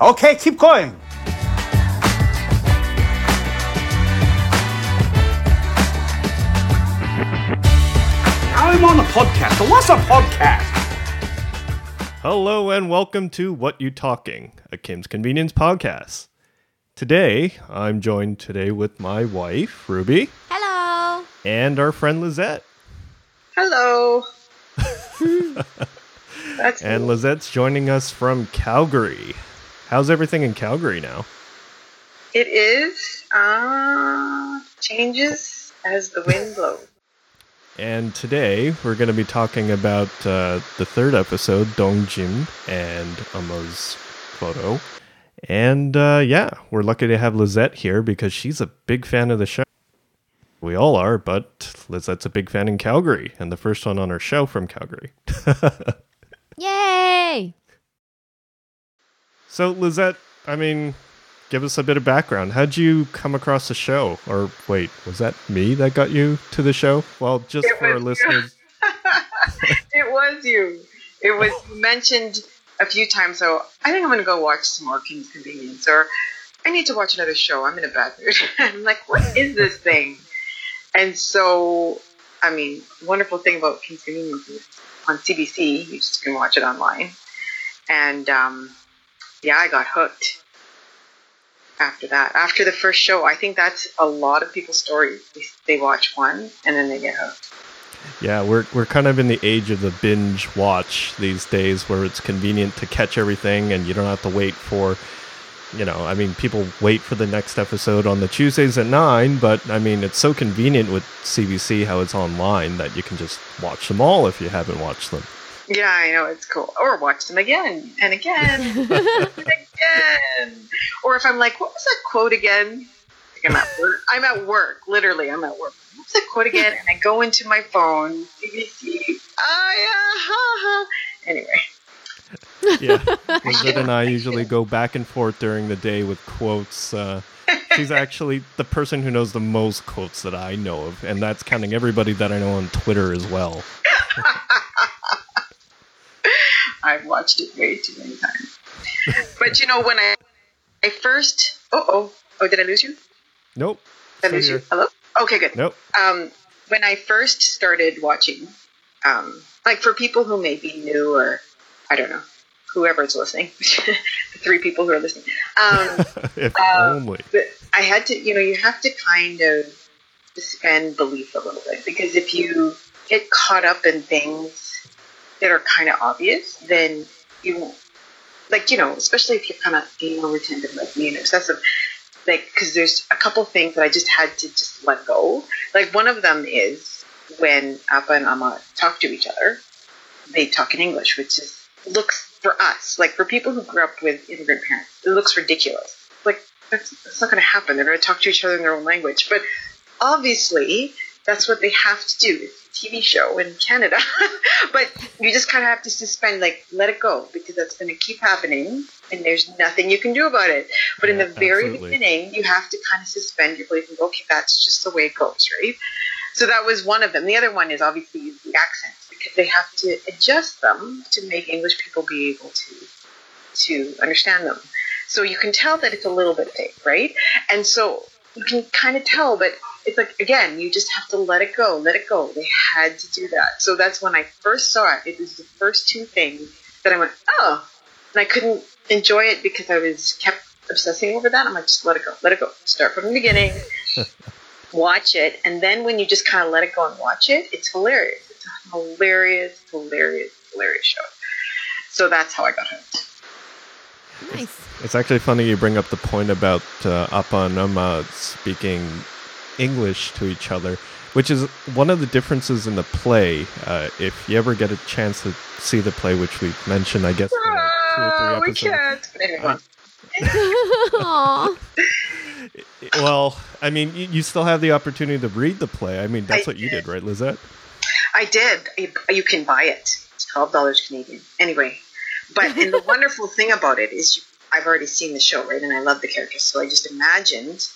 Okay, keep going. I'm on a podcast. So what's a podcast? Hello and welcome to What You Talking, a Kim's Convenience podcast. Today, I'm joined today with my wife, Ruby, Hello. and our friend Lizette. Hello. That's And Lizette's joining us from Calgary. How's everything in Calgary now? it is uh changes as the wind blows. And today, we're going to be talking about uh, the third episode, Dong Dongjin and Ama's photo. And uh, yeah, we're lucky to have Lizette here because she's a big fan of the show. We all are, but Lizette's a big fan in Calgary and the first one on our show from Calgary. Yay. So, Lizette, I mean, give us a bit of background. How'd you come across the show? Or wait, was that me that got you to the show? Well, just It for our listeners. it was you. It was mentioned a few times. So I think I'm going to go watch some more Kim's Convenience, or I need to watch another show. I'm in a bad mood. I'm like, what is this thing? And so, I mean, wonderful thing about Kim's Convenience is on CBC. You just can watch it online. And um, yeah, I got hooked after that. After the first show, I think that's a lot of people's stories. They, watch one and then they get hooked. Yeah, we're we're kind of in the age of the binge watch these days where it's convenient to catch everything and you don't have to wait for you know, I mean people wait for the next episode on the Tuesdays at 9, but I mean it's so convenient with CBC how it's online that you can just watch them all if you haven't watched them. Yeah, I know it's cool. Or watch them again and again and again. Or if I'm like, what was that quote again? Like I'm at work. I'm at work. Literally, I'm at work. What's that quote again? And I go into my phone, CBC. Ah, yeah, ha, ha. Anyway, Yeah. Lizette and I usually go back and forth during the day with quotes. Uh, she's actually the person who knows the most quotes that I know of, and that's counting everybody that I know on Twitter as well. I've watched it way too many times. But you know, when I, I first, oh, oh, oh, did I lose you? Nope. Did I lose you? Hello? Okay, good. Nope. um, when I first started watching, um, like for people who may be new or I don't know, whoever's listening, the three people who are listening, um, if Uh, only. but I had to, you know, you have to kind of suspend belief a little bit because if you get caught up in things that are kind of obvious, then you won't, like, you know, especially if you're kind of anal retentive like me and obsessive, like, because there's a couple things that I just had to just let go. Like, one of them is when Appa and Amma talk to each other, they talk in English, which is looks for us, like for people who grew up with immigrant parents, it looks ridiculous. Like that's, that's not going to happen. They're going to talk to each other in their own language. But obviously, that's what they have to do. It's a TV show in Canada, but you just kind of have to suspend, like, let it go because that's going to keep happening, and there's nothing you can do about it. But in the very absolutely. beginning, you have to kind of suspend your belief and go, okay, that's just the way it goes, right? So that was one of them. The other one is obviously the accents because they have to adjust them to make English people be able to to understand them. So you can tell that it's a little bit fake, right? And so you can kind of tell, but it's like again, you just have to let it go, let it go. They had to do that. So that's when I first saw it. It was the first two things that I went, oh, and I couldn't enjoy it because I was kept obsessing over that. I'm like, just let it go, let it go. Start from the beginning, watch it, and then when you just kind of let it go and watch it, it's hilarious. It's a hilarious, hilarious, hilarious show. So that's how I got hooked. Nice. It's actually funny you bring up the point about uh, Appa and speaking English to each other, which is one of the differences in the play. Uh, if you ever get a chance to see the play, which we mentioned, I guess, in uh, two or three we episodes. can't. But anyway, go on. Aw. Well, I mean, you, you still have the opportunity to read the play. I mean, that's I what you did, right, Lizette? I did. You- You can buy it. It's twelve dollars Canadian. Anyway, but and the wonderful thing about it is you, I've already seen the show, right? And I love the characters, so I just imagined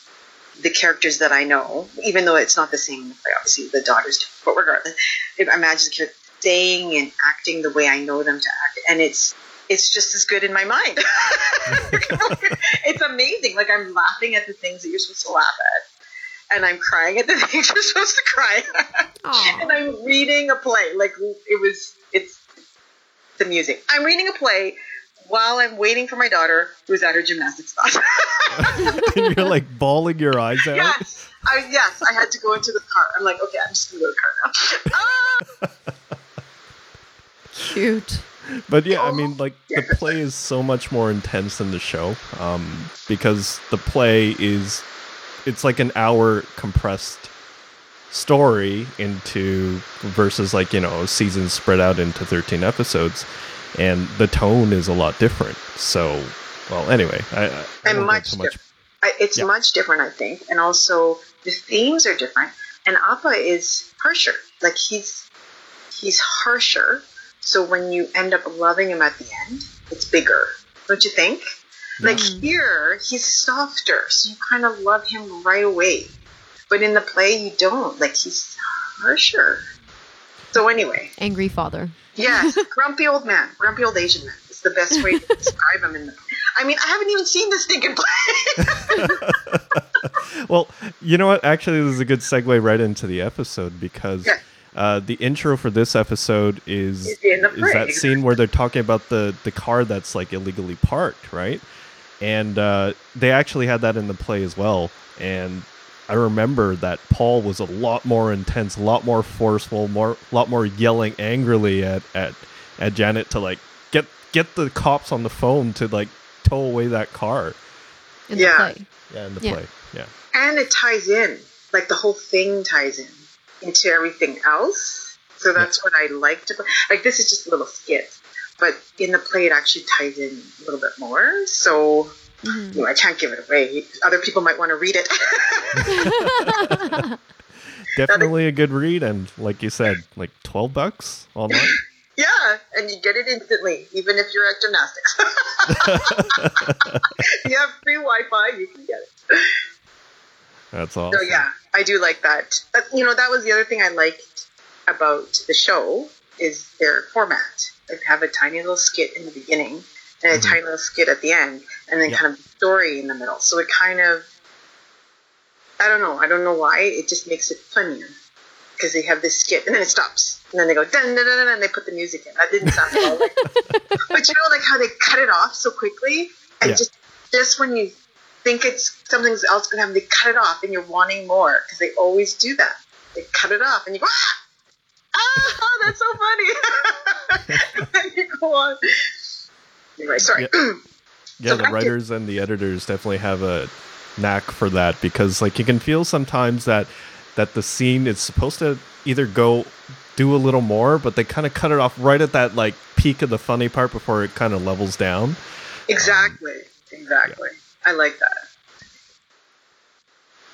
the characters that I know, even though it's not the same in the play. Obviously, the daughters, do, but regardless, I imagine the staying and acting the way I know them to act, and it's it's just as good in my mind. it's amazing. Like I'm laughing at the things that you're supposed to laugh at, and I'm crying at the things you're supposed to cry at, and I'm reading a play. Like it was, it's the music. I'm reading a play while I'm waiting for my daughter who's at her gymnastics class. and you're like bawling your eyes out. yes, I, yes, I had to go into the car. I'm like, okay, I'm just gonna go to the car now. Ah! Cute. But yeah, I mean, like the play is so much more intense than the show, um, because the play is it's like an hour compressed story into versus like you know seasons spread out into 13 episodes and the tone is a lot different so well anyway i, I and much, much. I, it's Yeah. much different, I think, and also the themes are different. And Appa is harsher. Like he's he's harsher. So when you end up loving him at the end, it's bigger, don't you think? Like here, he's softer, so you kind of love him right away. But in the play, you don't. Like he's harsher. So anyway, Angry father. yes, grumpy old man, grumpy old Asian man. It's the best way to describe him in the. I mean, I haven't even seen this thing in play. well you know what actually this is a good segue right into the episode because Okay. uh, the intro for this episode is Is in the is that scene where they're talking about the the car that's like illegally parked right and uh, they actually had that in the play as well and i remember that paul was a lot more intense a lot more forceful more a lot more yelling angrily at at at janet to like get get the cops on the phone to like tow away that car. In Yeah. the play. yeah in the Yeah. play. Yeah. And it ties in. Like the whole thing ties in into everything else. So that's what i liked about like this is just a little skit but in the play it actually ties in a little bit more. So Mhm. you know, i can't give it away other people might want to read it definitely a good read and like you said like 12 bucks online yeah and you get it instantly even if you're at gymnastics you have free wi-fi you can get it that's awesome So yeah, I do like that. But, you know, that was the other thing I liked about the show is their format. They have a tiny little skit in the beginning and a Mhm. tiny little skit at the end, and then Yeah. kind of story in the middle. So it kind of, I don't know, I don't know why. It just makes it funnier because they have this skit and then it stops, and then they go dun dun dun dun, and they put the music in. That didn't sound well. Like, but you know, like how they cut it off so quickly, and Yeah. just just when you think it's something else going to happen, they cut it off, and you're wanting more because they always do that. They cut it off, and you go ah. Ah, that's so funny. and then you go on. Anyway, sorry. Yeah, So the to- writers and the editors definitely have a knack for that because like you can feel sometimes that that the scene is supposed to either go do a little more, but they kind of cut it off right at that like peak of the funny part before it kind of levels down. Exactly. Exactly. I like that.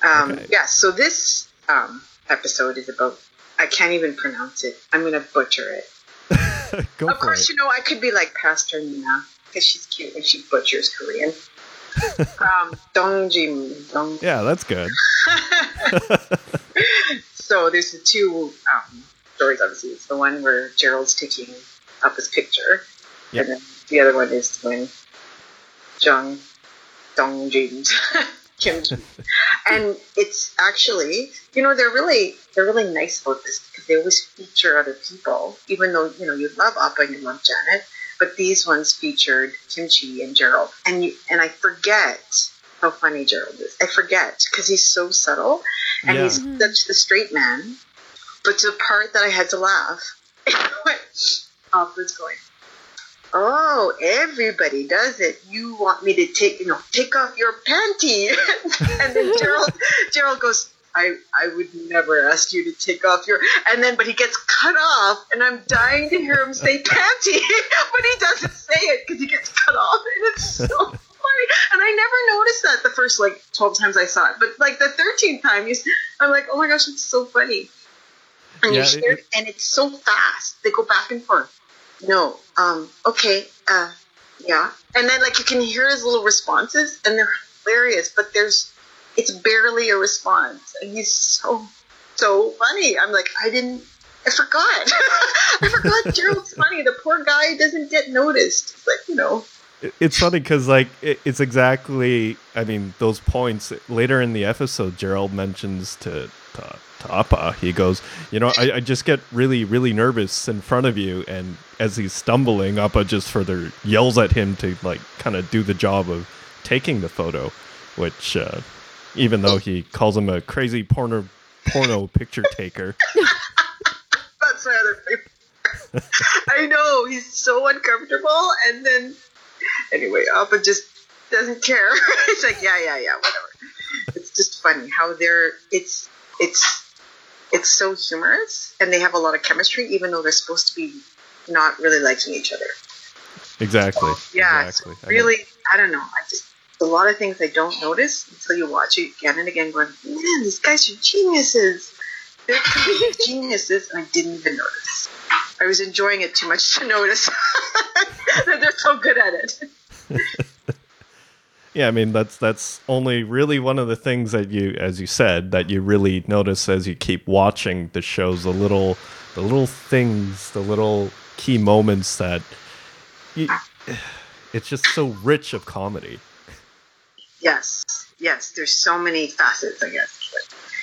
Um, Okay. Yeah, so this um, episode is about, I can't even pronounce it. I'm going to butcher it. of course, it. you know, I could be like Pastor Nina because she's cute and she butchers Korean. um, Dongjim. Dong. Yeah, that's good. So there's the two um, stories, obviously. It's the one where Gerald's taking up his picture. Yeah. And then the other one is when Jung Dong James Kim and it's actually you know they're really they're really nice about this because they always feature other people even though you know you love Appa and you love Janet but these ones featured Kimchi and Gerald and you and I forget how funny Gerald is I forget because he's so subtle and Yeah. he's such the straight man but to the part that I had to laugh when Appa's going Oh, everybody does it. You want me to take, you know, take off your panty, and then Gerald, Gerald goes, I, I would never ask you to take off your, and then, but he gets cut off, and I'm dying to hear him say panty, but he doesn't say it because he gets cut off, and it's so funny. And I never noticed that the first like twelve times I saw it, but like the thirteenth time, you, I'm like, oh my gosh, it's so funny. And Yeah, you share, it- and it's so fast. They go back and forth no, um, okay, uh, yeah. And then like you can hear his little responses and they're hilarious, but there's, it's barely a response. And he's so, so funny. I'm like, I didn't, I forgot. I forgot Gerald's funny. The poor guy doesn't get noticed. It's like, you know. It's funny because like it's exactly. I mean, those points later in the episode, Gerald mentions to to, to Appa. He goes, you know, I, I just get really really nervous in front of you, and as he's stumbling, Appa just further yells at him to like kind of do the job of taking the photo, which uh, even though he calls him a crazy porno porno picture taker. That's my other favorite. I know he's so uncomfortable, and then anyway, Appa just doesn't care. it's like, yeah, yeah, yeah, whatever. It's just funny how they're. It's it's it's so humorous, and they have a lot of chemistry, even though they're supposed to be not really liking each other. Exactly. Yeah, Exactly. it's I mean- really. I don't know. I just a lot of things I don't notice until you watch it again and again, going, man, these guys are geniuses. They're comedic geniuses, and I didn't even notice. I was enjoying it too much to notice that they're so good at it. Yeah, I mean that's that's only really one of the things that you, as you said, that you really notice as you keep watching the shows. The little, the little things, the little key moments that you, it's just so rich of comedy. Yes, yes. There's so many facets, I guess.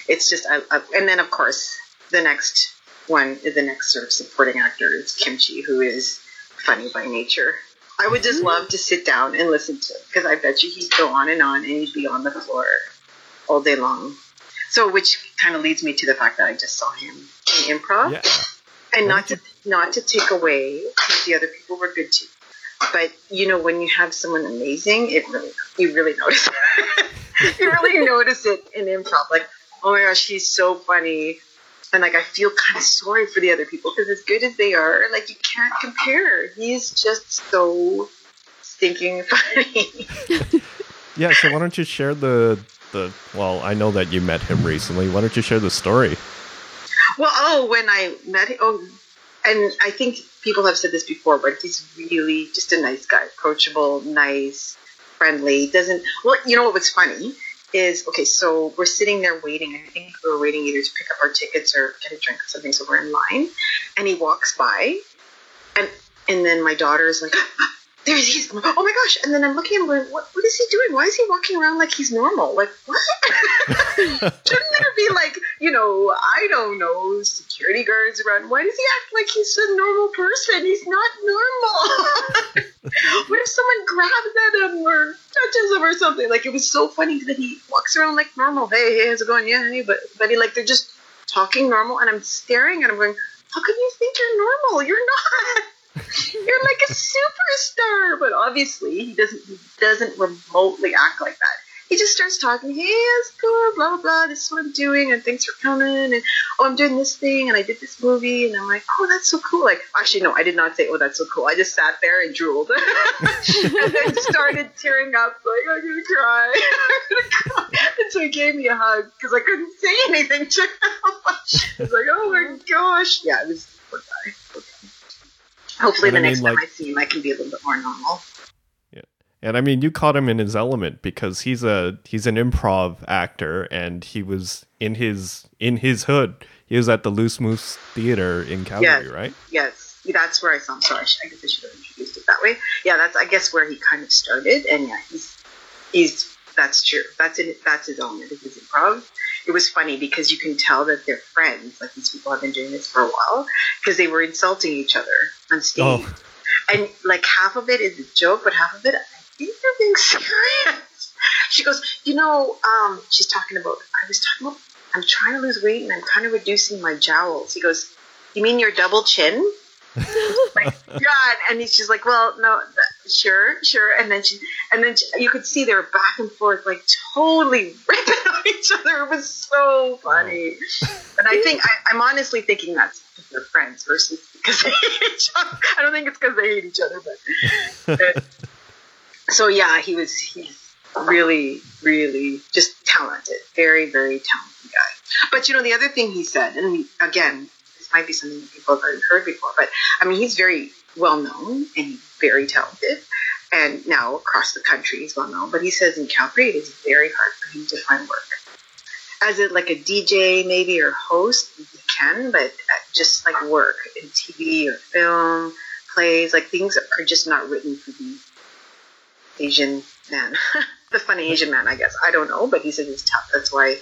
It's just, I, I, and then of course the next one, the next sort of supporting actor is Kimchi, who is funny by nature. I would just love to sit down and listen to him because I bet you he'd go on and on and he'd be on the floor all day long. So, which kind of leads me to the fact that I just saw him in improv, Yeah, and not to not to take away because the other people were good too. But you know, when you have someone amazing, it really you really notice. it. you really notice it in improv. Like, oh my gosh, he's so funny, and like I feel kind of sorry for the other people because as good as they are, like you can't compare. He's just so stinking funny. yeah. So why don't you share the the? Well, I know that you met him recently. Why don't you share the story? Well, oh, when I met him, oh, and I think people have said this before, but he's really just a nice guy, approachable, nice, friendly. Doesn't well, you know what was funny is okay. So we're sitting there waiting. I think we were waiting either to pick up our tickets or get a drink or something. So we're in line, and he walks by, and and then my daughter is like. There he is. Like, oh my gosh. And then I'm looking at him going, what, what is he doing? Why is he walking around like he's normal? Like, what? Shouldn't there be like, you know, I don't know, security guards around? Why does he act like he's a normal person? He's not normal. what if someone grabs at him or touches him or something? Like, it was so funny that he walks around like normal. Hey, hey, how's it going? Yeah, hey, but, but he, like, they're just talking normal. And I'm staring at him going, how can you think you're normal? You're not. You're like a superstar, but obviously he doesn't he doesn't remotely act like that. He just starts talking, hey, it's cool, blah blah this is what I'm doing and thanks for coming and oh I'm doing this thing and I did this movie and I'm like, Oh, that's so cool. Like actually no, I did not say, Oh, that's so cool. I just sat there and drooled and then started tearing up like I'm gonna cry. I'm gonna cry. And so he gave me a hug because I couldn't say anything to him. I was like, Oh my gosh. Yeah, was poor guy. Guy. Hopefully, And the I mean, next time like- I see him, I can be a little bit more normal. Yeah, and I mean, you caught him in his element because he's a he's an improv actor, and he was in his in his hood. He was at the Loose Moose Theater in Calgary, Yes. right? Yes, that's where I saw him. Sorry, I guess I should have introduced it that way. Yeah, that's I guess where he kind of started, and yeah, he's he's that's true. That's in that's his element. Is his improv. It was funny because you can tell that they're friends. Like these people have been doing this for a while because they were insulting each other on stage. Oh. and like half of it is a joke, but half of it, I think they're being serious. She goes, you know, um, she's talking about. I was talking about. I'm trying to lose weight and I'm kind of reducing my jowls. He goes, you mean your double chin? Like, God, and he's just like, well, no, th- sure, sure. And then she, and then she, you could see they were back and forth, like totally ripping on each other. It was so funny. Oh. And I think I, I'm honestly thinking that's because they're friends versus because they hate each other. I don't think it's because they hate each other, but. but- so yeah, he was he's really, really just talented, very, very talented guy. But you know, the other thing he said, and again, might be something that people have already heard before, but I mean, he's very well known and very talented. And now across the country, he's well known. But he says in Calgary, it is very hard for him to find work. as a like a DJ maybe or host, you can, but uh, just like work in TV or film, plays, like things are just not written for the Asian man, the funny Asian man, I guess. I don't know, but he says it's tough. That's why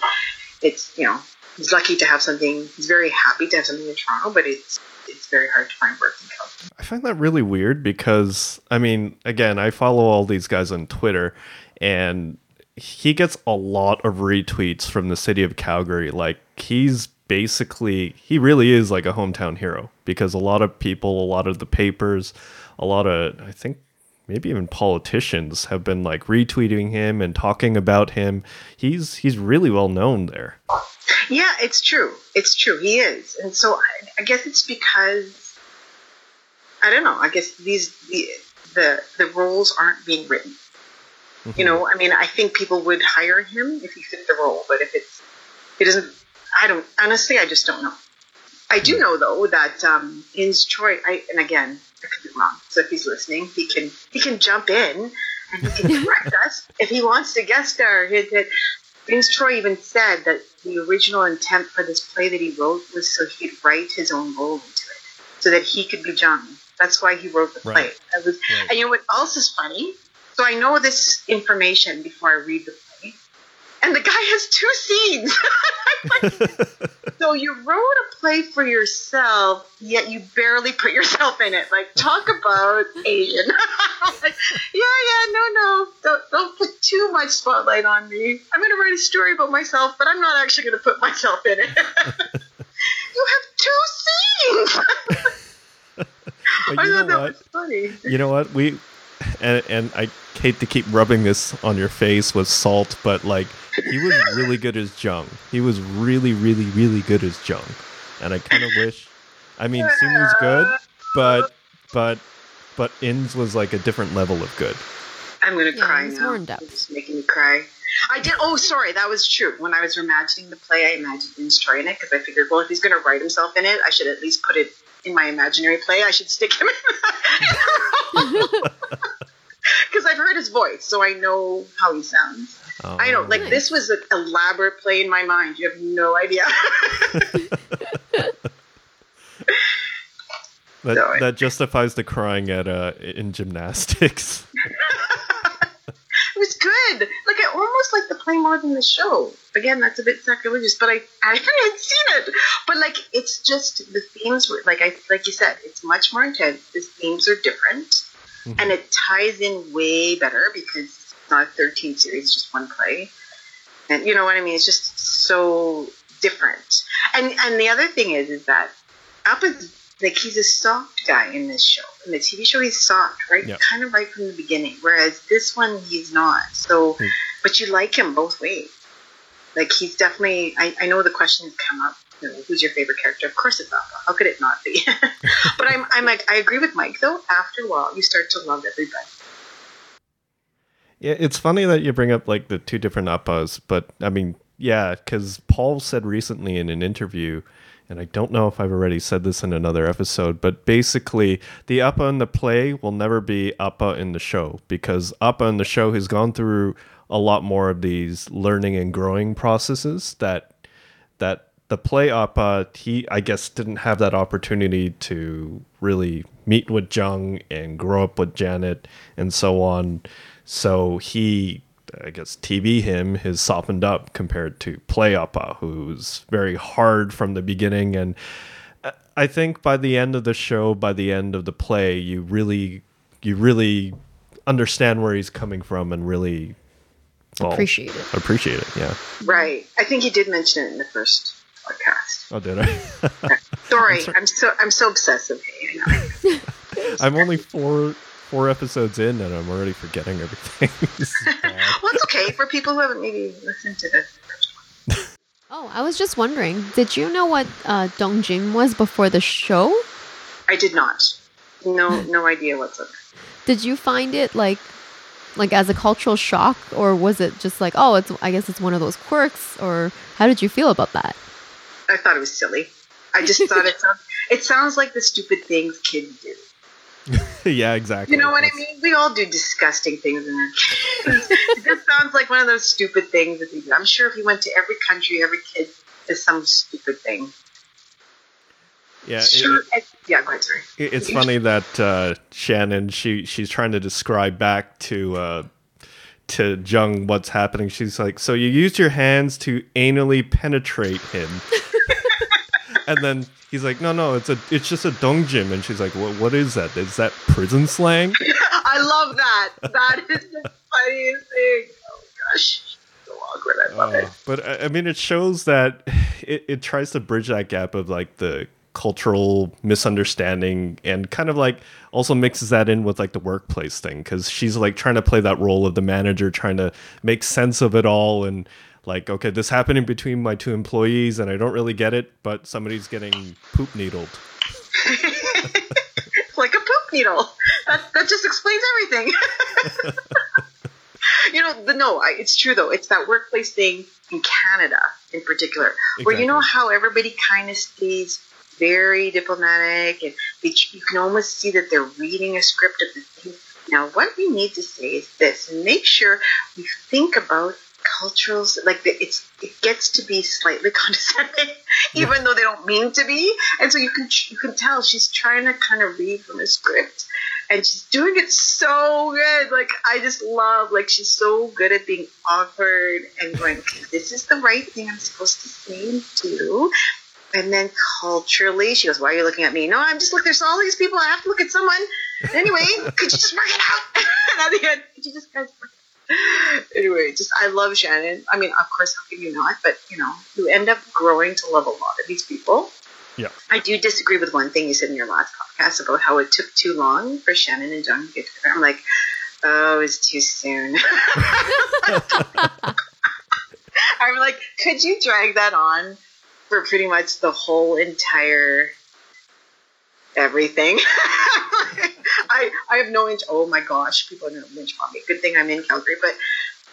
it's you know he's lucky to have something. He's very happy to have something in Toronto, but it's it's very hard to find work in Calgary. I find that really weird because I mean, again, I follow all these guys on Twitter and he gets a lot of retweets from the city of Calgary. Like he's basically he really is like a hometown hero because a lot of people, a lot of the papers, a lot of I think maybe even politicians have been like retweeting him and talking about him. He's he's really well known there. Yeah, it's true. It's true. He is, and so I, I guess it's because I don't know. I guess these the the, the roles aren't being written. You mm-hmm. know, I mean, I think people would hire him if he fit the role, but if it's he doesn't, I don't. Honestly, I just don't know. I do know though that um, Ins Choi, I, and again, I could be wrong. So if he's listening, he can he can jump in and he can correct us if he wants to guest star. He, he, Ins Choi even said that the original intent for this play that he wrote was so he'd write his own role into it, so that he could be John. That's why he wrote the play. Right. That was, Right. And you know what else is funny? So I know this information before I read the play, and the guy has two scenes. Like, so you wrote a play for yourself, yet you barely put yourself in it. Like, talk about Asian. like, yeah, yeah, no, no, don't, don't put too much spotlight on me. I'm going to write a story about myself, but I'm not actually going to put myself in it. you have two scenes. But I you know thought that what? was funny. You know what? We and and I hate to keep rubbing this on your face with salt, but like he was really good as Jung. He was really, really, really good as Jung. And I kind of wish. I mean, Simu's good, but but but Ins was like a different level of good. I'm gonna Yeah, cry it's now. more in depth. It's making me cry. I did. Oh, sorry, that was true. When I was imagining the play, I imagined Ins Choi in it because I figured, well, if he's gonna write himself in it, I should at least put it in my imaginary play. I should stick him in because I've heard his voice, so I know how he sounds. I know, like Nice. this was an elaborate play in my mind. You have no idea. that I- that justifies the crying at uh in gymnastics. It was good. Like I almost like the play more than the show. Again, that's a bit sacrilegious, but I I haven't seen it. But like it's just the themes were like I like you said, it's much more intense. The themes are different, and it ties in way better because it's not a thirteen series, just one play. And you know what I mean? It's just so different. And and the other thing is is that Up is like he's a soft guy in this show. In the TV show, he's soft, right? Yeah. Kind of right from the beginning. Whereas this one, he's not. So, Hmm. but you like him both ways. Like he's definitely. I, I know the questions come up. Know, who's your favorite character? Of course, it's Appa. How could it not be? but I'm, I'm like, I agree with Mike though. After a while, you start to love everybody. Yeah, it's funny that you bring up like the two different Appas, but I mean, yeah, because Paul said recently in an interview, and I don't know if I've already said this in another episode, but basically, the Appa in the play will never be Appa in the show because Appa in the show has gone through a lot more of these learning and growing processes that that the play Appa he I guess didn't have that opportunity to really meet with Jung and grow up with Janet and so on. So he I guess TV him has softened up compared to play Appa who's very hard from the beginning and I- I think by the end of the show, by the end of the play, you really you really understand where he's coming from and really well, Appreciate it. appreciate it. Yeah. Right. I think he did mention it in the first podcast. Oh, did I? Sorry, I'm so I'm so obsessive. Hey, I know. I'm only four four episodes in and I'm already forgetting everything. This is bad. Well, it's okay for people who haven't maybe listened to the first one. Oh, I was just wondering, did you know what uh, Dongjin was before the show? I did not. No, no idea whatsoever. Did you find it like, like as a cultural shock, or was it just like, oh, it's I guess it's one of those quirks, or how did you feel about that? I thought it was silly. I just thought it sounds it sounds like the stupid things kids do. yeah, exactly. You know what I mean? We all do disgusting things in our kids. it just sounds like one of those stupid things that we do. I'm sure if you went to every country, every kid does some stupid thing. Yeah, it- Sure. yeah, go ahead, sorry. It's funny that uh, Shannon she she's trying to describe back to uh, to Jung what's happening. She's like, "So you used your hands to anally penetrate him," and then he's like, "No, no, it's a it's just a dongjim." And she's like, "What what is that? Is that prison slang?" I love that. That is the funniest thing. Oh gosh, so awkward. I love it. Uh, but I I mean, it shows that it, it tries to bridge that gap of like the cultural misunderstanding and kind of like also mixes that in with like the workplace thing because she's like trying to play that role of the manager trying to make sense of it all and like okay this happening between my two employees and i don't really get it but somebody's getting poop needled like a poop needle. That that just explains everything. you know, the, no, I, it's true though. It's that workplace thing in Canada, in particular, where you know how everybody kind of stays very diplomatic, and they, you can almost see that they're reading a script of the thing. Now, what we need to say is this, and make sure we think about cultures like the, it's it gets to be slightly condescending even though they don't mean to be. And so you can you can tell she's trying to kind of read from a script and she's doing it so good. Like i just love like she's so good at being awkward and going okay, this is the right thing i'm supposed to say and do and then culturally she goes why are you looking at me no i'm just look there's all these people i have to look at someone anyway could you just work it out and at the end could you just guys work anyway, just I love Shannon. I mean, of course, how can you not? But you know, you end up growing to love a lot of these people. Yeah. I do disagree with one thing you said in your last podcast about how it took too long for Shannon and John to get together. I'm like, oh, it's too soon. I'm like, could you drag that on for pretty much the whole entire everything? I I have no interest. Oh my gosh, people are gonna lynch me. Good thing I'm in Calgary, but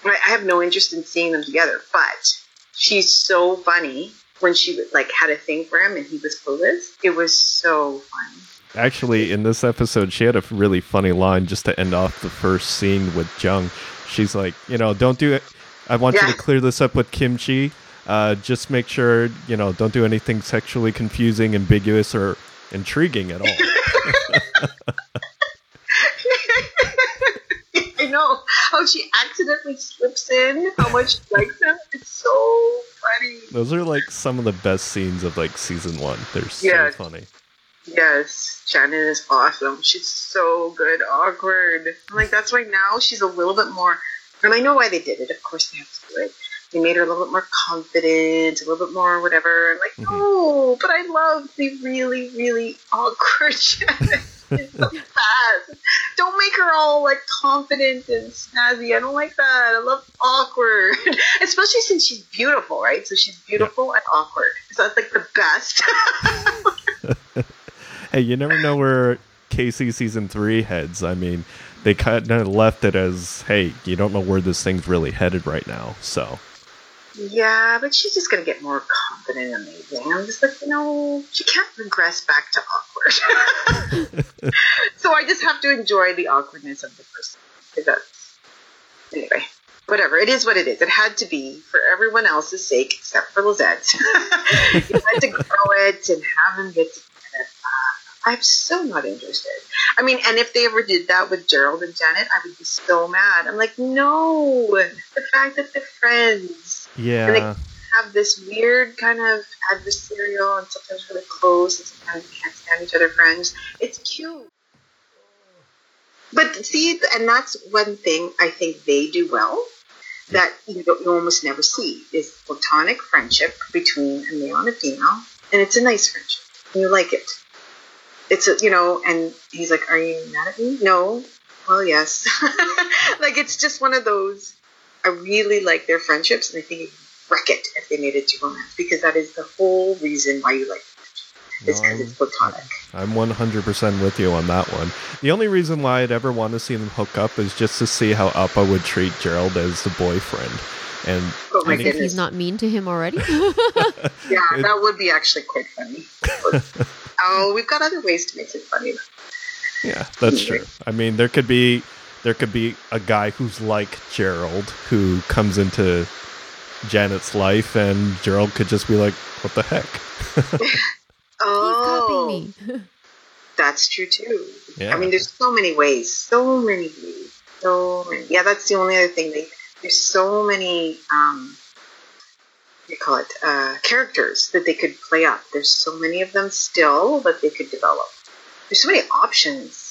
I I have no interest in seeing them together. But she's so funny when she like had a thing for him and he was clueless. It was so funny. Actually, in this episode, she had a really funny line just to end off the first scene with Jung. She's like, you know, don't do it. I want you to clear this up with Kimchi. Uh, just make sure, you know, don't do anything sexually confusing, ambiguous, or intriguing at all. I know how she accidentally slips in. How much she likes him. It's so funny. Those are like some of the best scenes of like season one. They're so Yeah. funny. Yes, Shannon is awesome. She's so good, awkward. I'm like that's why now she's a little bit more. And I know why they did it. Of course they have to do it. They made her a little bit more confident, a little bit more whatever. And like, Mhm. no, but I love the really, really awkward so. Don't make her all like confident and snazzy. I don't like that. I love awkward, especially since she's beautiful, right? So she's beautiful and awkward. So that's like the best. Hey, you never know where KC season three heads. I mean, they kind of left it as, hey, you don't know where this thing's really headed right now. So, Yeah, but she's just gonna get more confident and amazing. I'm just like, no, she can't regress back to awkward. so I just have to enjoy the awkwardness of the person. that's anyway. Whatever. It is what it is. It had to be for everyone else's sake, except for Lizette. you had to grow it and have them get together. Uh, I'm so not interested. I mean, and if they ever did that with Gerald and Janet, I would be so mad. I'm like, no, the fact that they're friends yeah. And they have this weird kind of adversarial and sometimes really close and sometimes can't stand each other friends. It's cute. But see, and that's one thing I think they do well that you, you almost never see is platonic friendship between a male and a female, and it's a nice friendship. And you like it. It's a, you know, and he's like, "Are you mad at me?" No. Well, yes. like it's just one of those. I really like their friendships, and I think it would wreck it if they made it to romance because that is the whole reason why you like it. It's No, because it's platonic. I'm 100% with you on that one. The only reason why I'd ever want to see them hook up is just to see how Appa would treat Gerald as the boyfriend. And Oh my If goodness! he's not mean to him already. yeah, it- that would be actually quite funny. oh, we've got other ways to make it funny. Yeah, that's true. I mean, there could be there could be a guy who's like Gerald who comes into Janet's life, and Gerald could just be like, "What the heck?" Oh, He's copying me. that's true too. Yeah. I mean, there's so many ways, so many ways, so many. Yeah, that's the only other thing. They, there's so many, um, you call it, uh, characters that they could play up. There's so many of them still that they could develop. There's so many options.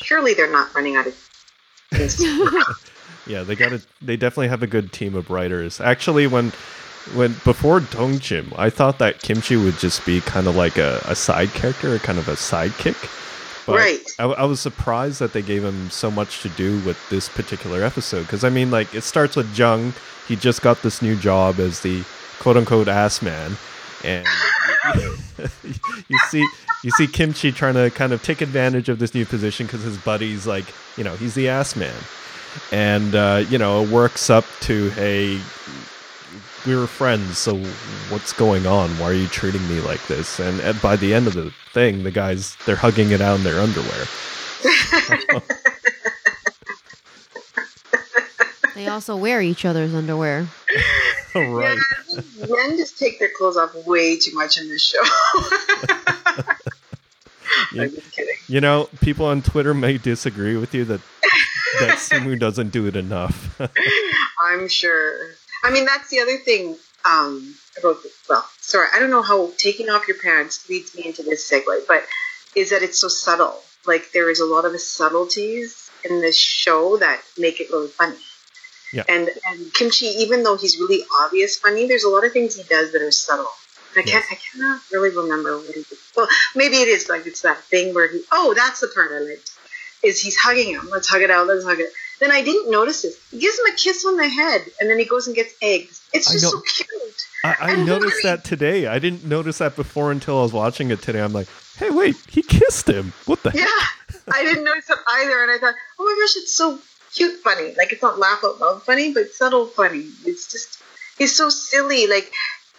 Surely they're not running out of. Yeah, they got to They definitely have a good team of writers. Actually, when when before Dongjim, I thought that Kimchi would just be kind of like a, a side character, or kind of a sidekick. But Right. I, I was surprised that they gave him so much to do with this particular episode because I mean, like, it starts with Jung. He just got this new job as the quote unquote ass man, and you see you see Kimchi trying to kind of take advantage of this new position because his buddy's like, you know, he's the ass man. And uh, you know it works up to hey we were friends so what's going on? Why are you treating me like this? And, and by the end of the thing the guys they're hugging it out in their underwear. They also wear each other's underwear. right men just take their clothes off way too much in this show. I'm just kidding. you know people on twitter may disagree with you that that simu doesn't do it enough I'm sure. I mean, that's the other thing um, about the, well, sorry, I don't know how taking off your pants leads me into this segue, but is that it's so subtle. Like there is a lot of subtleties in this show that make it really funny. Yeah. And and Kimchi, even though he's really obvious funny, there's a lot of things he does that are subtle. I can't. I cannot really remember what he did. Well, maybe it is like it's that thing where he. Oh, that's the part I liked. Is he's hugging him? Let's hug it out. Let's hug it. Then I didn't notice this. He gives him a kiss on the head, and then he goes and gets eggs. It's just so cute. I, I noticed that today i didn't notice that before until i was watching it today i'm like hey wait he kissed him what the heck Yeah, I didn't notice that either, and I thought, oh my gosh, it's so cute, funny. Like it's not laugh out loud funny, but subtle funny. It's just he's so silly. Like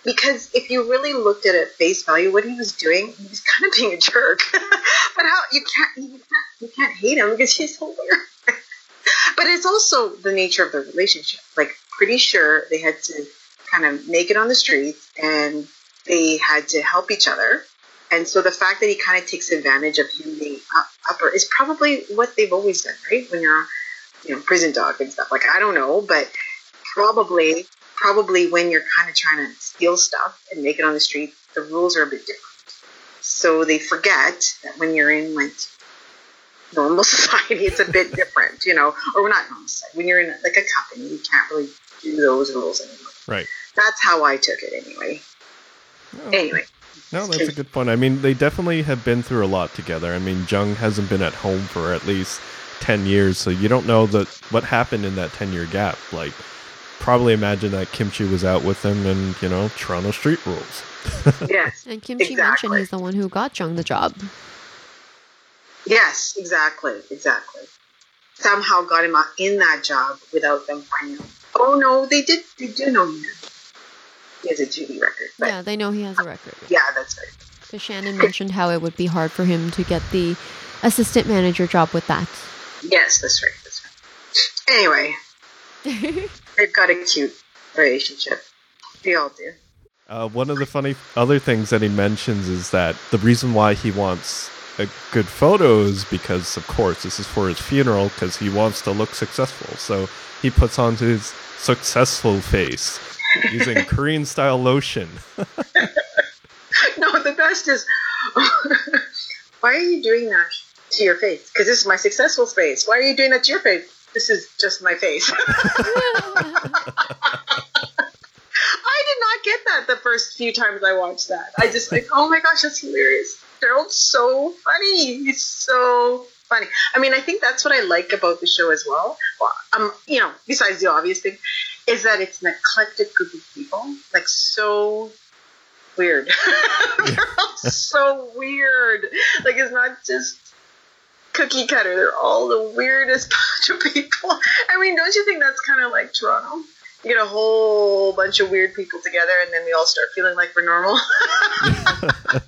because if you really looked at it face value, what he was doing, he was kind of being a jerk. but how you can't you can't you can't hate him because he's so weird. but it's also the nature of the relationship. Like pretty sure they had to kind of make it on the streets and they had to help each other. And so the fact that he kind of takes advantage of him being up, upper is probably what they've always done, right? When you're, you know, prison dog and stuff. Like I don't know, but probably, probably when you're kind of trying to steal stuff and make it on the street, the rules are a bit different. So they forget that when you're in like normal society, it's a bit different, you know, or we're not normal society. When you're in like a company, you can't really do those rules anymore. right That's how I took it anyway. Oh. Anyway, No, that's a good point. I mean, they definitely have been through a lot together. I mean, Jung hasn't been at home for at least 10 years, so you don't know that what happened in that 10 year gap. Like, probably imagine that Kimchi was out with him and, you know, Toronto street rules. yes. And Kimchi mentioned he's the one who got Jung the job. Yes, exactly, exactly. Somehow got him out in that job without them finding out. Oh no, they did. They do know he he has a Judy record. But yeah, yeah, they know he has a record. Yeah, that's right. Because Shannon mentioned how it would be hard for him to get the assistant manager job with that. Yes, that's right. That's right. Anyway, they've got a cute relationship. They all do. Uh, one of the funny other things that he mentions is that the reason why he wants a good photo is because, of course, this is for his funeral because he wants to look successful. So he puts on his successful face using Korean style lotion. No, the best is why are you doing that to your face? Because this is my successful face. Why are you doing that to your face? This is just my face. I did not get that the first few times I watched that. I just like, oh my gosh, that's hilarious. Gerald's so funny. He's so funny. I mean, I think that's what I like about the show as well. Well, um, you know, besides the obvious thing, is that it's an eclectic group of people, like so weird. They're all so weird. Like it's not just cookie cutter. They're all the weirdest bunch of people. I mean, don't you think that's kind of like Toronto? You get a whole bunch of weird people together, and then we all start feeling like we're normal.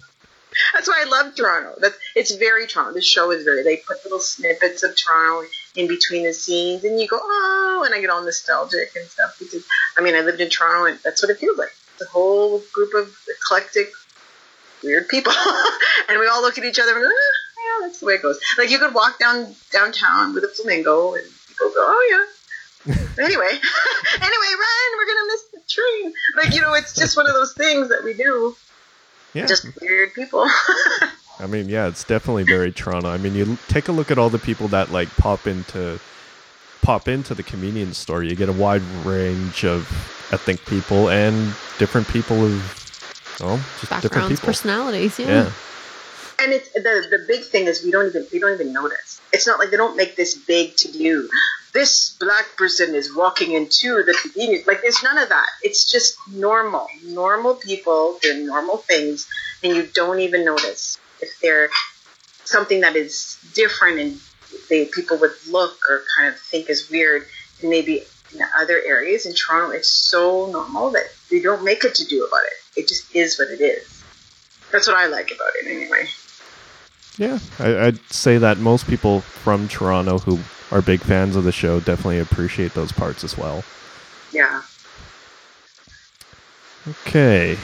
that's why I love Toronto. That's it's very Toronto. The show is very. They put little snippets of Toronto in between the scenes, and you go, oh, and I get all nostalgic and stuff. Because I mean, I lived in Toronto, and that's what it feels like. It's a whole group of eclectic, weird people, and we all look at each other and go, ah, yeah, that's the way it goes. Like you could walk down downtown with a flamingo, and people go, oh yeah. anyway, anyway, run! We're gonna miss the train. Like you know, it's just one of those things that we do. Yeah. Just weird people. I mean, yeah, it's definitely very Toronto. I mean, you take a look at all the people that like pop into pop into the convenience store. You get a wide range of ethnic people and different people of well, just different people. personalities. Yeah. Yeah. And it's the the big thing is we don't even we don't even notice. It's not like they don't make this big to do. This black person is walking into the convenience. Like there's none of that. It's just normal, normal people doing normal things, and you don't even notice if they're something that is different and people would look or kind of think is weird. And maybe in other areas in Toronto, it's so normal that they don't make it to do about it. It just is what it is. That's what I like about it, anyway. Yeah, I, I'd say that most people from Toronto who are big fans of the show definitely appreciate those parts as well. Yeah. Okay.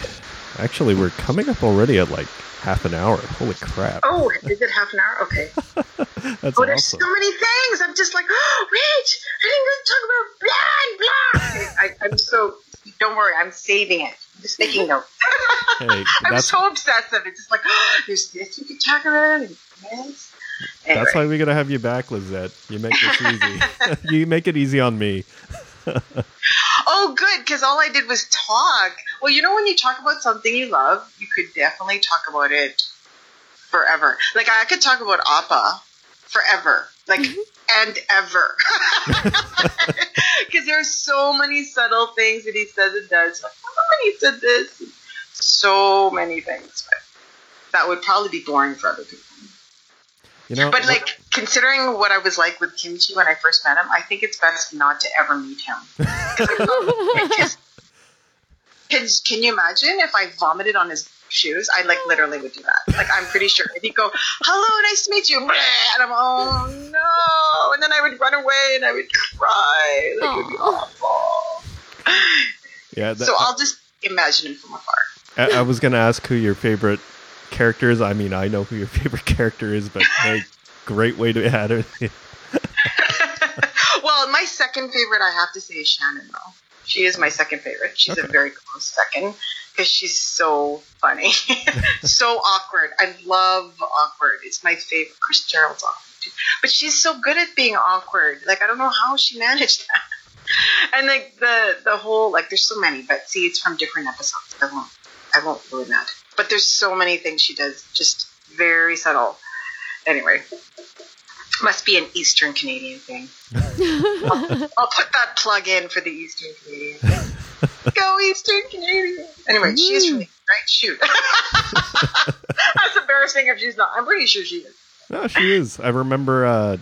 Actually, we're coming up already at like half an hour. Holy crap. Oh, is it half an hour? Okay. That's Oh, there's awesome. so many things. I'm just like, oh, wait, I didn't to talk about blah blah. I, I'm so, don't worry, I'm saving it. I'm just making notes. Hey, I'm so obsessive. It's just like, oh, there's this you can talk about and this. Anyway. that's why we gotta have you back, Lizette. You make this easy. you make it easy on me. Oh, good, because all I did was talk. Well, you know, when you talk about something you love, you could definitely talk about it forever. Like, I could talk about Appa forever. Like, mm-hmm. and ever. Because there's so many subtle things that he says and does. Like, oh, he said this. So many things. But that would probably be boring for other people. You know, But, like, considering what I was like with Kimchi when I first met him, I think it's best not to ever meet him. Because can, can you imagine if I vomited on his shoes? I like literally would do that. Like I'm pretty sure if he'd go, "Hello, nice to meet you," and I'm, oh no, and then I would run away and I would cry. Like, it would be awful. yeah, that, so I'll just imagine him from afar. I, I was gonna ask who your favorite character is. I mean, I know who your favorite character is, but hey, great way to add it. well, my second favorite, I have to say, is Shannon. Though she is my second favorite. She's a very close second because she's so funny, so awkward. I love awkward. It's my favorite. Chris Gerald's awkward too, but she's so good at being awkward. Like I don't know how she managed that. And like the the whole like there's so many, but see, it's from different episodes. I won't I won't ruin that. But there's so many things she does, just very subtle. Anyway, must be an Eastern Canadian thing. I'll put that plug in for the Eastern Canadian. Go Eastern Canadian. Anyway, she is from the right. Shoot. That's embarrassing if she's not. I'm pretty sure she is. no, she is. I remember. Uh,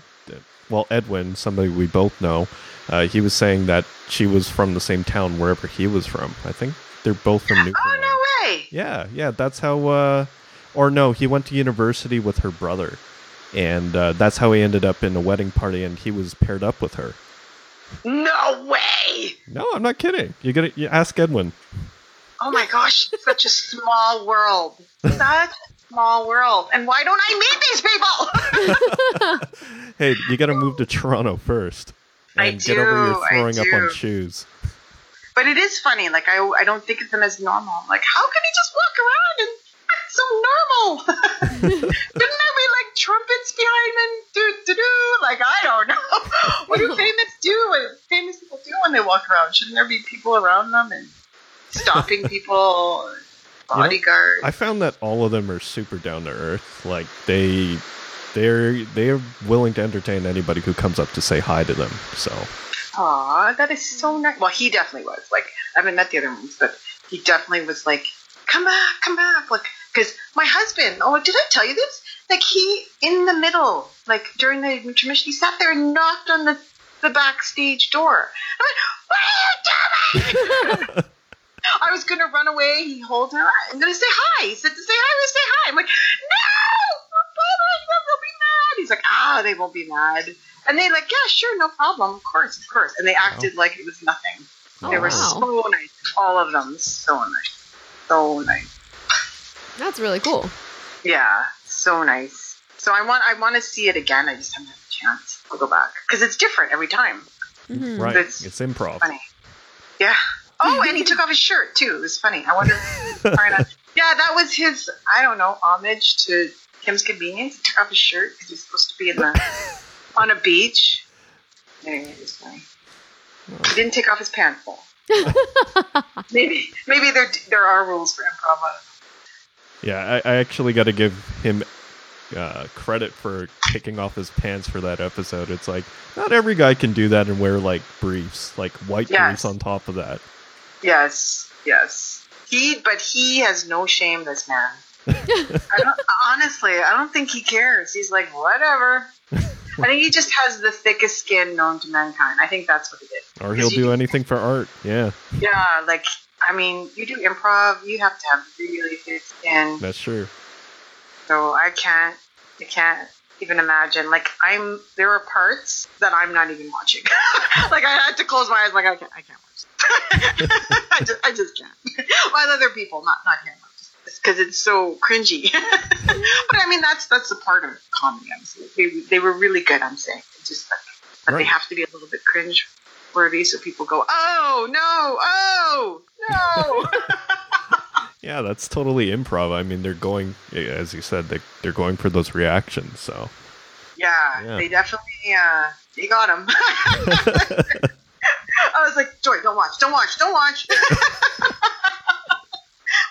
well, Edwin, somebody we both know, uh, he was saying that she was from the same town wherever he was from. I think they're both from Newfoundland. Oh no way. Yeah, yeah, that's how. Uh, or no, he went to university with her brother, and uh, that's how he ended up in a wedding party, and he was paired up with her. No way. No, I'm not kidding. You gotta you ask Edwin. Oh my gosh, such a small world. Such a small world. And why don't I meet these people? Hey, you gotta move to Toronto first, I and get over your do, I throwing up on do. shoes. but it is funny. Like I, I don't think of them as normal. I'm like, how can he just walk around and act so normal? Didn't there be like trumpets behind him? Do do do. Like I don't know. what do famous do? What famous people do when they walk around? Shouldn't there be people around them and stopping people? You know, Bodyguards. I found that all of them are super down to earth. Like they, they're they're willing to entertain anybody who comes up to say hi to them. So Aw, that is so nice. Well, he definitely was. Like, I haven't met the other ones, but he definitely was like, come back, come back. Like, because my husband, oh, did I tell you this? Like, he, in the middle, like, during the intermission, he sat there and knocked on the, the backstage door. I went, what are you doing? I was going to run away. He holds her. I'm going to say hi. He said to say hi. I'm to say hi. I'm like, they won't be mad. And they like, yeah, sure, no problem, of course, of course. And they acted like it was nothing. Oh, they were wow. so nice, all of them, so nice, so nice. That's really cool. Yeah, so nice. So I want, I want to see it again. I just haven't had a chance I'll go back because it's different every time. Mm-hmm. Right. It's It's improv. Funny. Yeah. Oh, and he took off his shirt too. It was funny. I wonder. if he's trying to- yeah, that was his. I don't know homage to Kim's Convenience. He took off his shirt because he's supposed to be in the on a beach. Anyway, it was funny. He didn't take off his pants though. maybe maybe there there are rules for improv. I don't know. Yeah, I, I actually got to give him uh, credit for taking off his pants for that episode. It's like not every guy can do that and wear like briefs, like white Yes. briefs on top of that. Yes, yes. He, but he has no shame. This man. I don't, honestly, I don't think he cares. He's like, whatever. I think he just has the thickest skin known to mankind. I think that's what he it is. Or he'll do anything for art. Yeah, Yeah, like I mean, you do improv, you have to have really thick skin. that's true. So I can't, I can't even imagine. Like I'm, there are parts that I'm not even watching. like I had to close my eyes. Like I can't, I can't watch. I just, I just can't. While other people, not not him. Because it's so cringy. but I mean, that's that's the part of comedy. I'm saying they, they were really good. I'm saying It's just like, but they have to be a little bit cringe worthy, so people go, oh no, oh no. Yeah, that's totally improv. I mean, they're going, as you said, they, they're going for those reactions. So Yeah, Yeah. they definitely uh they got him. I was like, Joy, don't watch, don't watch, don't watch.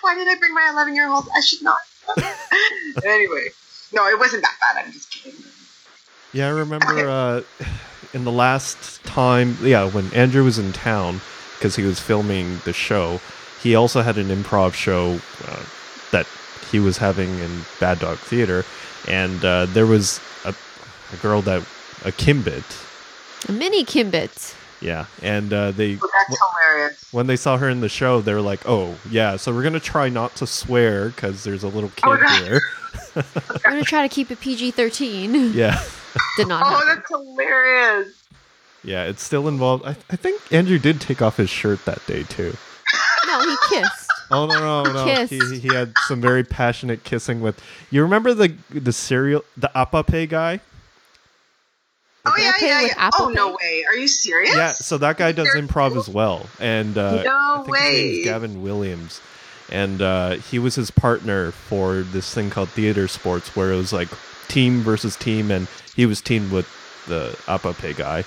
Why did I bring my 11 year old? I should not. anyway, no, it wasn't that bad. I'm just kidding. Yeah, I remember uh, in the last time, yeah, when Andrew was in town because he was filming the show, he also had an improv show uh, that he was having in Bad Dog Theater, and uh, there was a, a girl that a Kimbit, A mini Kimbit. Yeah, and uh, they But that's hilarious. when they saw her in the show, they were like, "Oh, yeah, so we're gonna try not to swear because there's a little kid Oh, here." We're gonna try to keep it PG thirteen. Yeah, Did not Oh, happen. that's hilarious. yeah, it's still involved. I, I think Andrew did take off his shirt that day too. No, he kissed. Oh no no no! Kiss. He, he had some very passionate kissing with. You remember the the cereal the Apape guy? Oh yeah, Apple yeah, with yeah. Apple Oh no way. Are you serious? Yeah, so that guy does improv as well, and uh, No I think his name way. is Gavin Williams, and uh, he was his partner for this thing called theater sports, where it was like team versus team, and he was teamed with the Apape guy,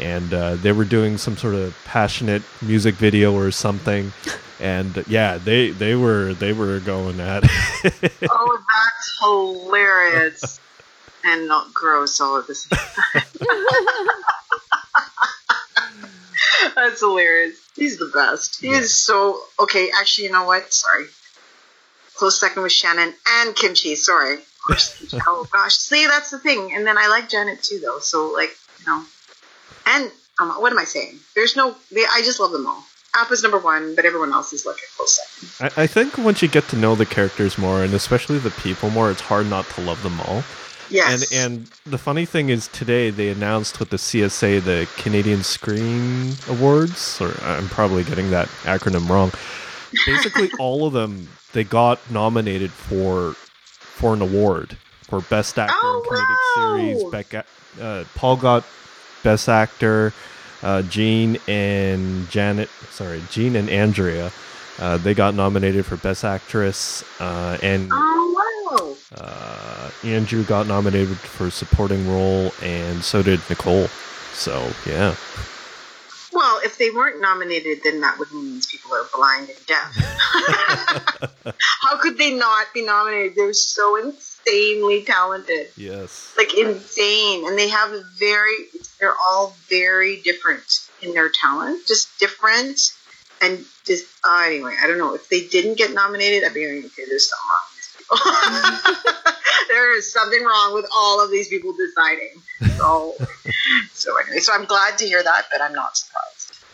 and uh, they were doing some sort of passionate music video or something, and yeah, they they were they were going at. it. Oh, that's hilarious. And not gross all of this. That's hilarious. He's the best. He Yeah. is so okay. Actually, you know what? Sorry. Close second with Shannon and Kimchi. Sorry. Oh gosh. See, that's the thing. And then I like Janet too, though. So like, you know, and um, what am I saying? There's no. They, I just love them all. Appa's number one, but everyone else is like a close second. I, I think once you get to know the characters more, and especially the people more, it's hard not to love them all. Yes. And and the funny thing is today they announced with the CSA the Canadian Screen Awards, or I'm probably getting that acronym wrong. Basically, all of them they got nominated for for an award for best actor Oh, in comedic series. wow. Becca, uh, Paul got best actor. Uh, Jean and Janet, sorry, Jean and Andrea, uh, they got nominated for best actress, uh, and oh. Uh, Andrew got nominated for a supporting role, and so did Nicole. So yeah, Well, if they weren't nominated, then that would mean these people are blind and deaf. How could they not be nominated? They're so insanely talented. yes, Like insane. And they have a very they're all very different in their talent. Just different and just uh, anyway, I don't know. If they didn't get nominated, I'd be like, okay, there's something wrong people. there is something wrong with all of these people deciding. So so anyway, so I'm glad to hear that, but I'm not surprised.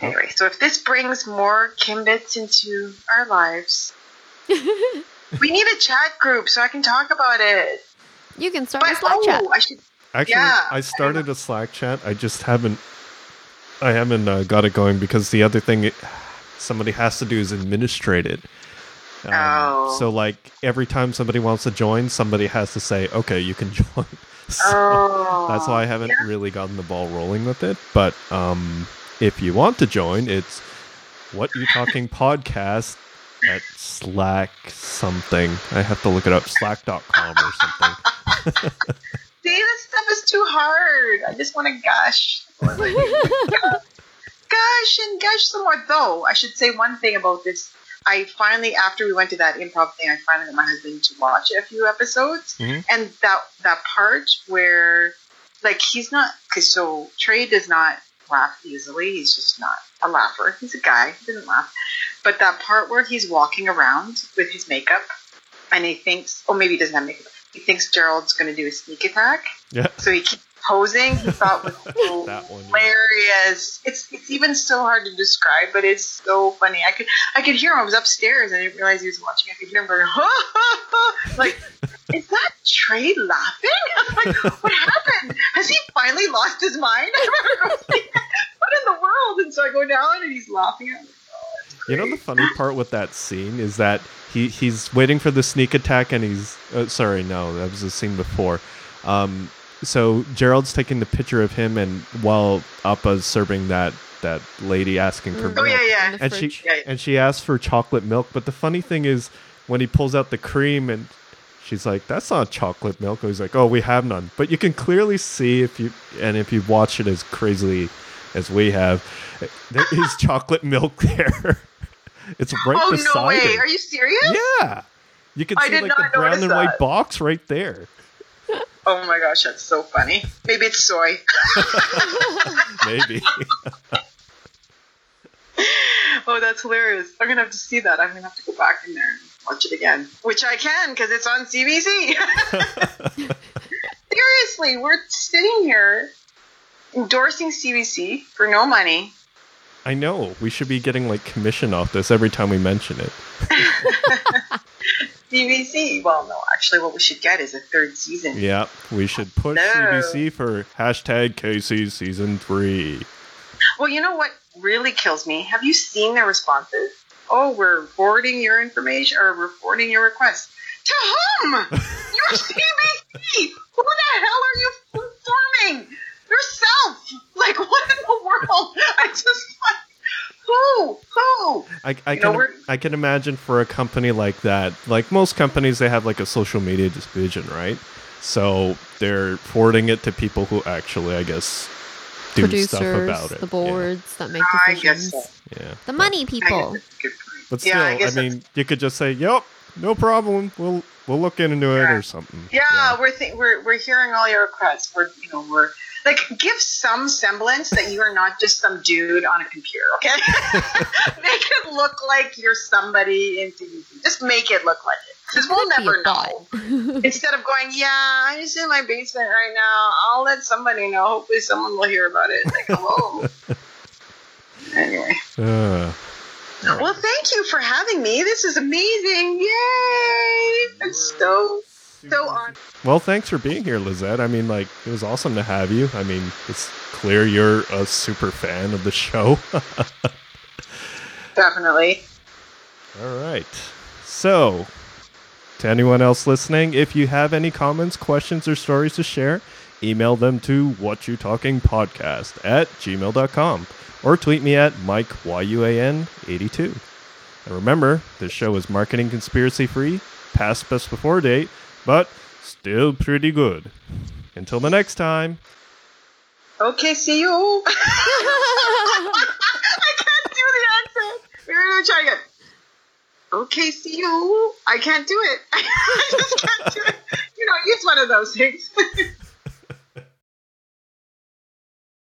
Anyway, so if this brings more Kimbits into our lives, we need a chat group so I can talk about it. You can start a Slack oh, chat. I should. Actually, Yeah. I started a Slack chat. I just haven't. I haven't uh, got it going because the other thing it, somebody has to do is administrate it. Um, Oh. So, like every time somebody wants to join, somebody has to say, "Okay, you can join." So Oh, that's why I haven't yeah. really gotten the ball rolling with it. But um, if you want to join, it's what you talking podcast at Slack something. I have to look it up. Slack.com or something. See, this stuff is too hard. I just want to gush. gush and gush some more. Though, I should say one thing about this. I finally, after we went to that improv thing, I finally got my husband to watch a few episodes. Mhm. And that that part where, like, he's not, because so Trey does not laugh easily. He's just not a laugher. He's a guy. He doesn't laugh. But that part where he's walking around with his makeup and he thinks, oh, maybe he doesn't have makeup. He thinks Gerald's going to do a sneak attack. Yeah. So he keeps posing. He thought was That one, yeah. hilarious. It's it's even so hard to describe, but it's so funny. I could I could hear him. I was upstairs. I didn't realize he was watching. I could hear him going, ha, ha, ha. like, is that Trey laughing? I'm like, what happened? Has he finally lost his mind? what in the world? And so I go down and he's laughing at me. You know the funny part with that scene is that he he's waiting for the sneak attack and he's uh, sorry no that was the scene before. Um, so Gerald's taking the picture of him and while Appa's serving that that lady asking for Mm. milk. Oh yeah, yeah. And she. Yeah, yeah. and she asks for chocolate milk. But the funny thing is when he pulls out the cream and she's like, "That's not chocolate milk." He's like, "Oh, we have none." But you can clearly see if you and if you watch it as crazily as we have, there is chocolate milk there. It's right oh beside no way! him. Are you serious? Yeah, you can I see like the brown notice and white box right there. Oh my gosh, that's so funny. Maybe it's soy. Maybe. Oh, that's hilarious. I'm gonna have to see that. I'm gonna have to go back in there and watch it again, which I can because it's on CBC. Seriously, we're sitting here endorsing CBC for no money. I know. We should be getting like commission off this every time we mention it. CBC. Well, no, actually, what we should get is a third season. Yeah, we should push No. CBC for hashtag KC season three. Well, you know what really kills me? Have you seen their responses? Oh, we're forwarding your information or we're forwarding your request. To whom? Your CBC. Who the hell are you informing? Yourself. Like, what in the world? I just like, who? Who? I, I You know, can we're- I can imagine for a company like that, like most companies, they have like a social media division, right? So they're forwarding it to people who actually, I guess, do Producers, stuff about it. the Yeah, boards that make I guess decisions. so. Yeah, The money I guess people. that's a good point. but still, Yeah, I I, guess that's- mean, you could just say, "Yep, no problem. We'll we'll look into it Yeah. or something." Yeah, we're th- we're we're hearing all your requests. We're you know we're like give some semblance that you are not just some dude on a computer. Okay, make it look like you're somebody in CBC. Just make it look like it because we'll Could be never know. Instead of going, yeah, I'm just in my basement right now. I'll let somebody know. Hopefully, someone will hear about it. Like, hello. anyway, Uh, well, thank you for having me. This is amazing. Yay! I'm so so on. well, thanks for being here, Lizette. I mean, like, it was awesome to have you. I mean, it's clear you're a super fan of the show. Definitely. All right. So, to anyone else listening, if you have any comments, questions, or stories to share, email them to whatchoutalkingpodcast at gmail.com or tweet me at MikeYUAN82. And remember, this show is marketing conspiracy free, past best before date, but still pretty good. Until the next time. Okay, see you. I can't do the accent. We're gonna try again. Okay, see you. I can't do it. I just can't do it. You know, it's one of those things.